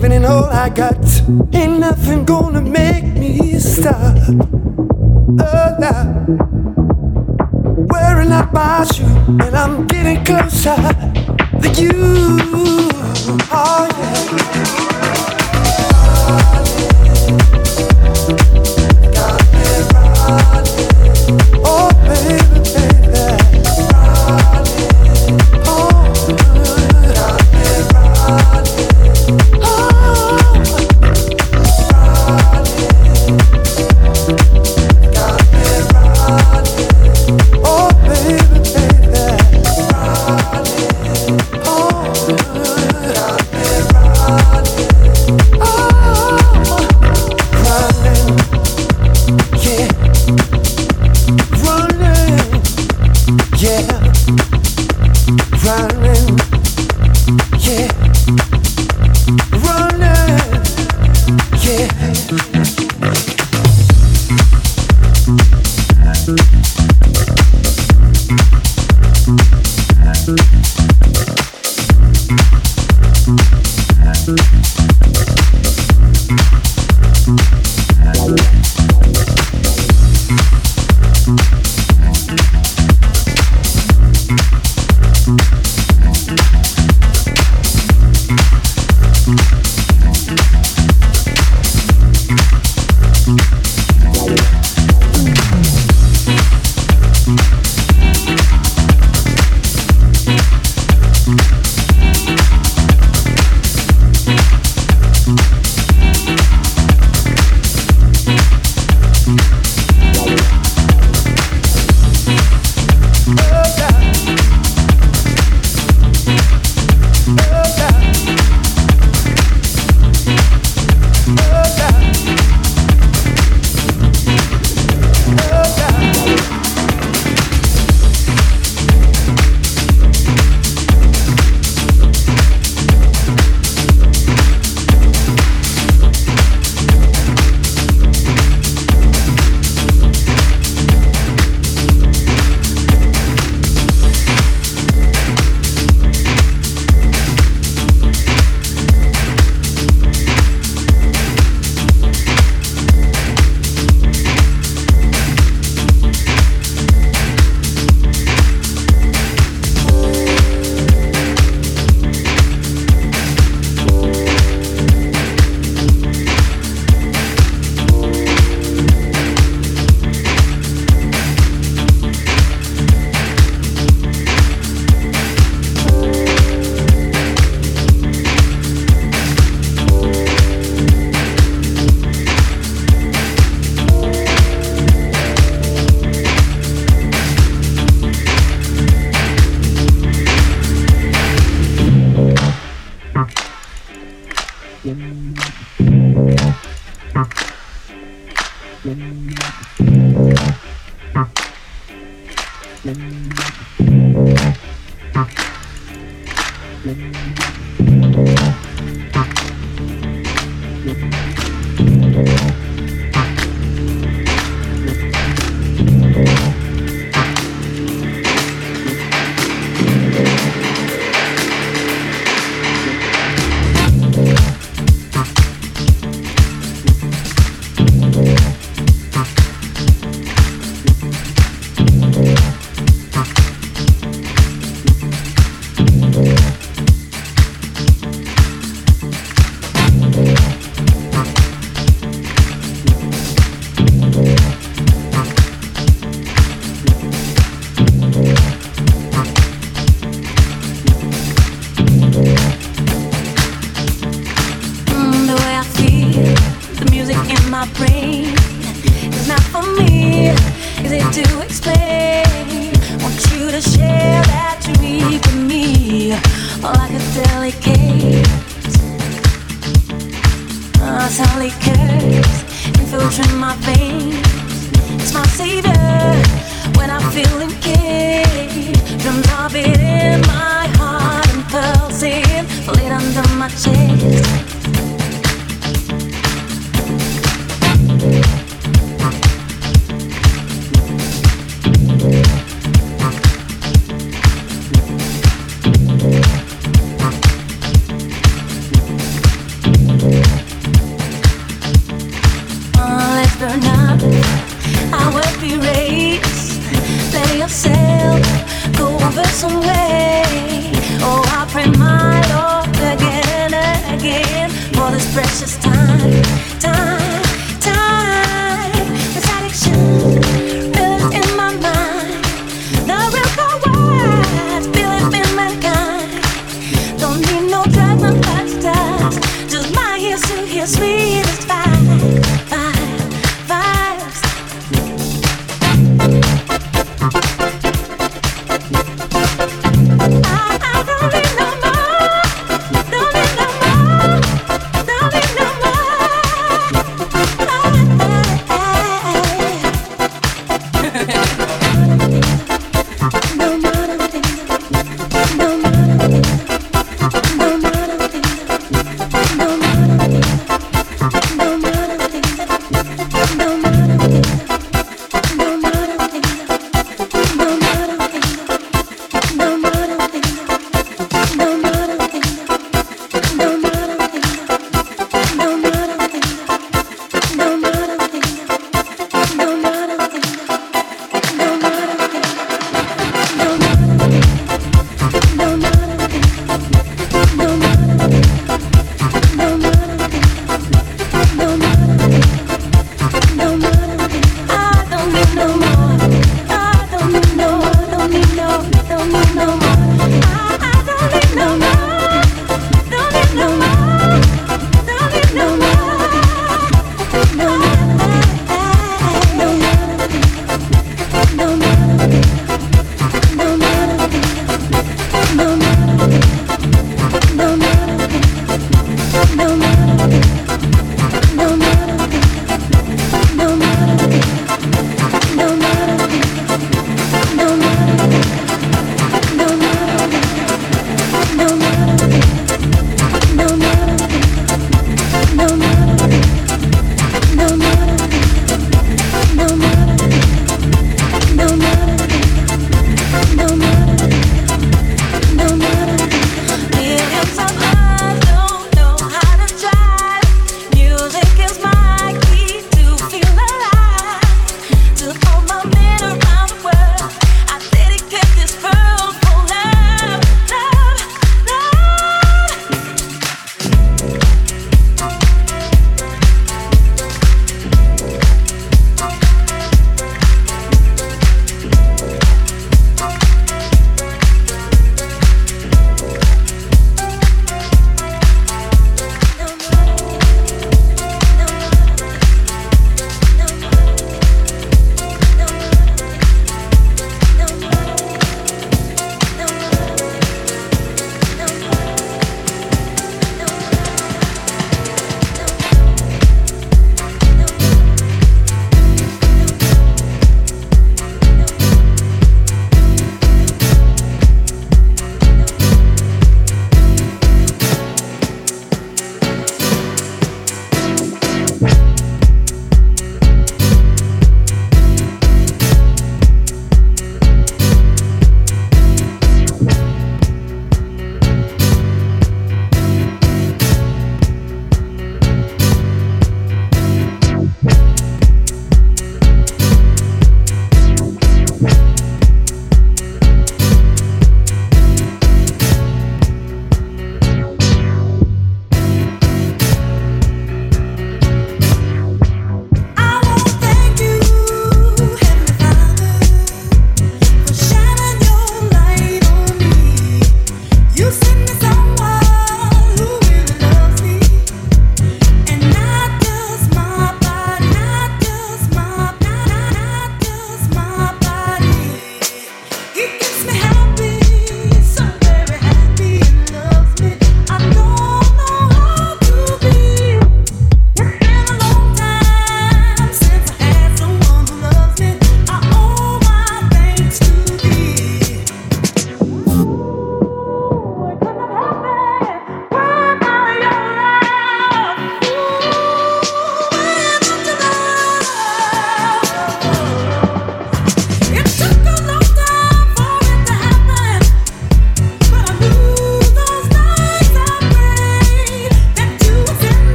believing in all I got. Ain't nothing gonna make me stop. Oh, now. Wearing out my shoe, and I'm getting closer to you. Oh, yeah.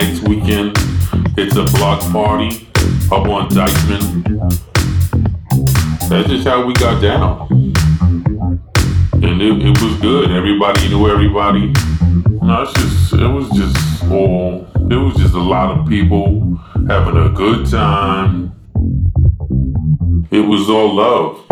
next weekend. It's a block party up on Dyckman. That's just how we got down. And it, it was good. Everybody knew everybody. No, it's just it was just all it was just a lot of people having a good time. It was all love.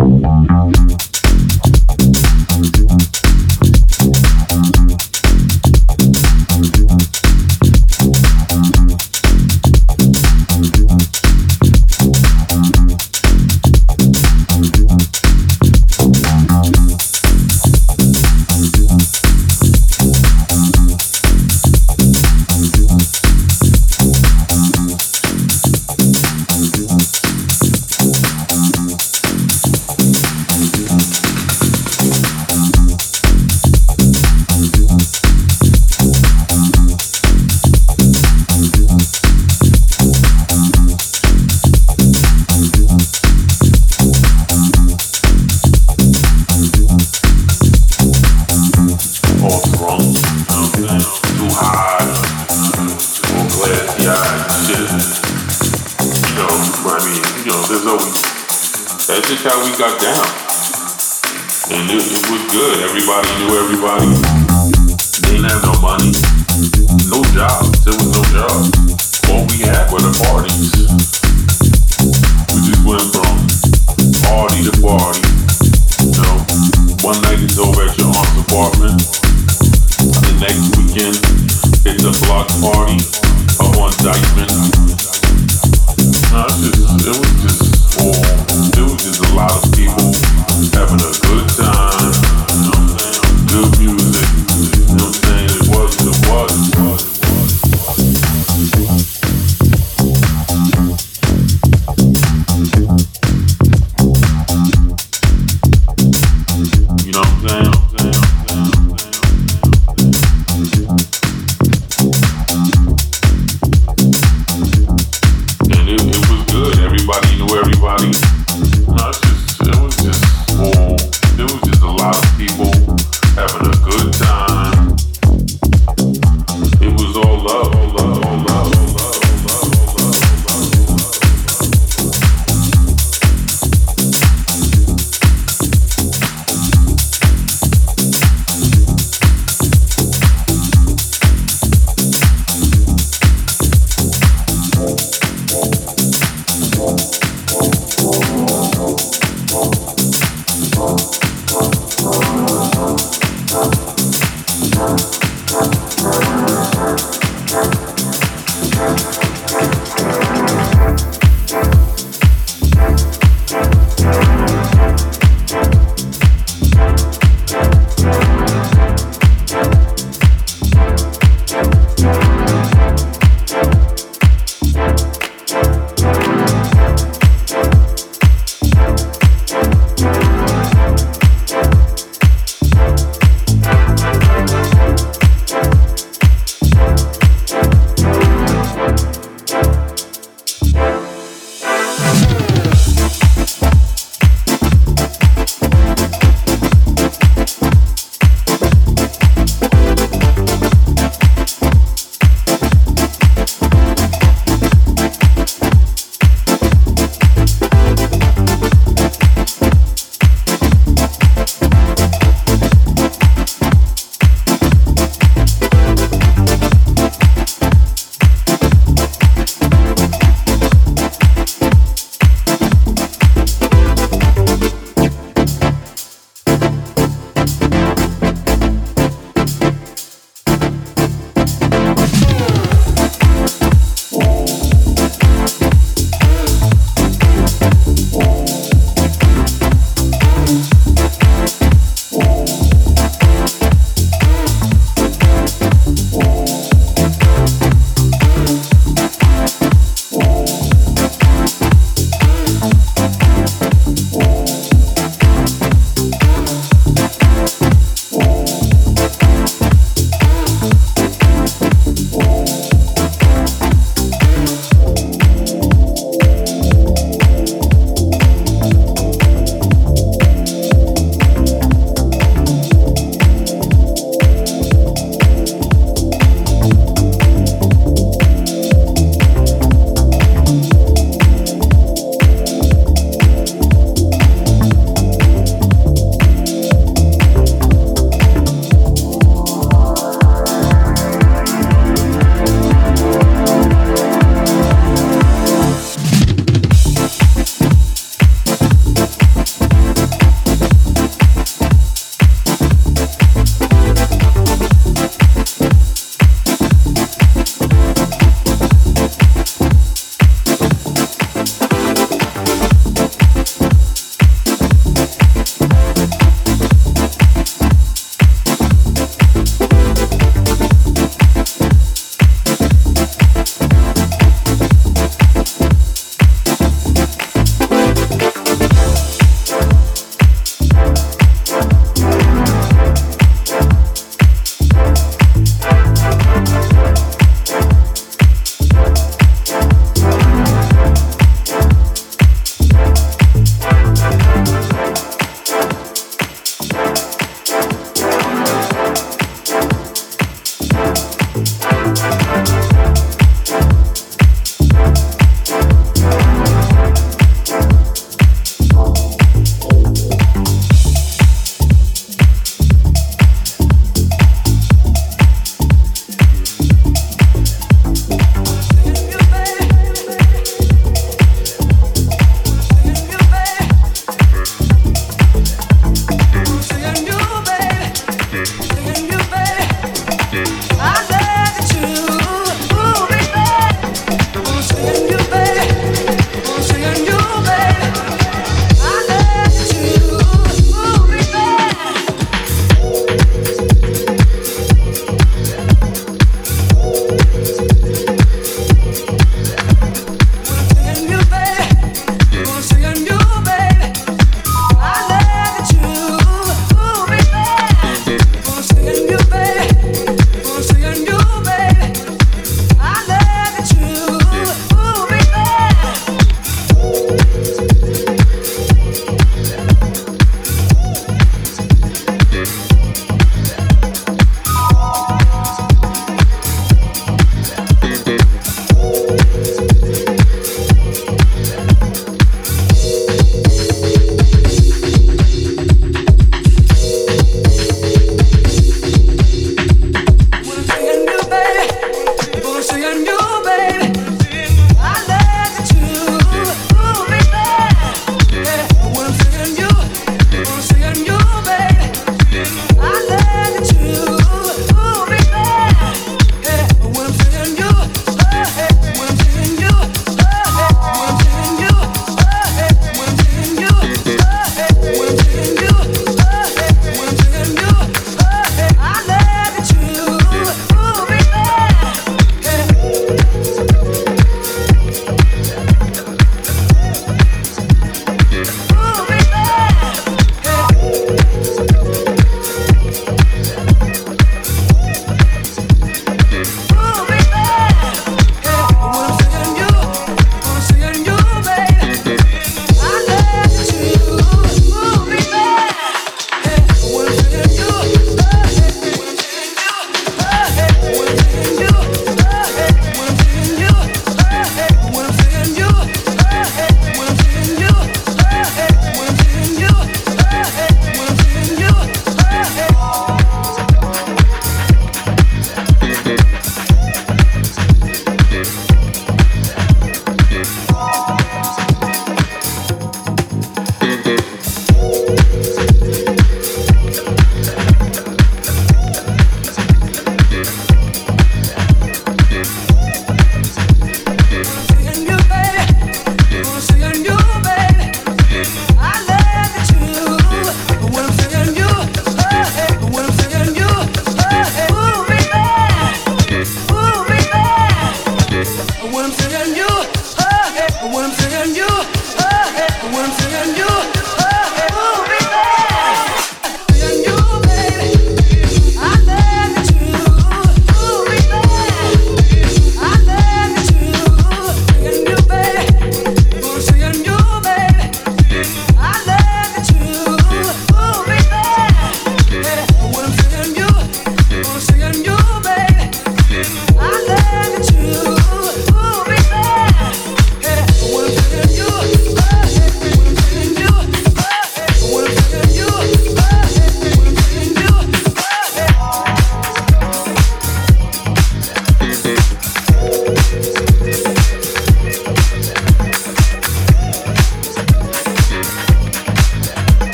Wow.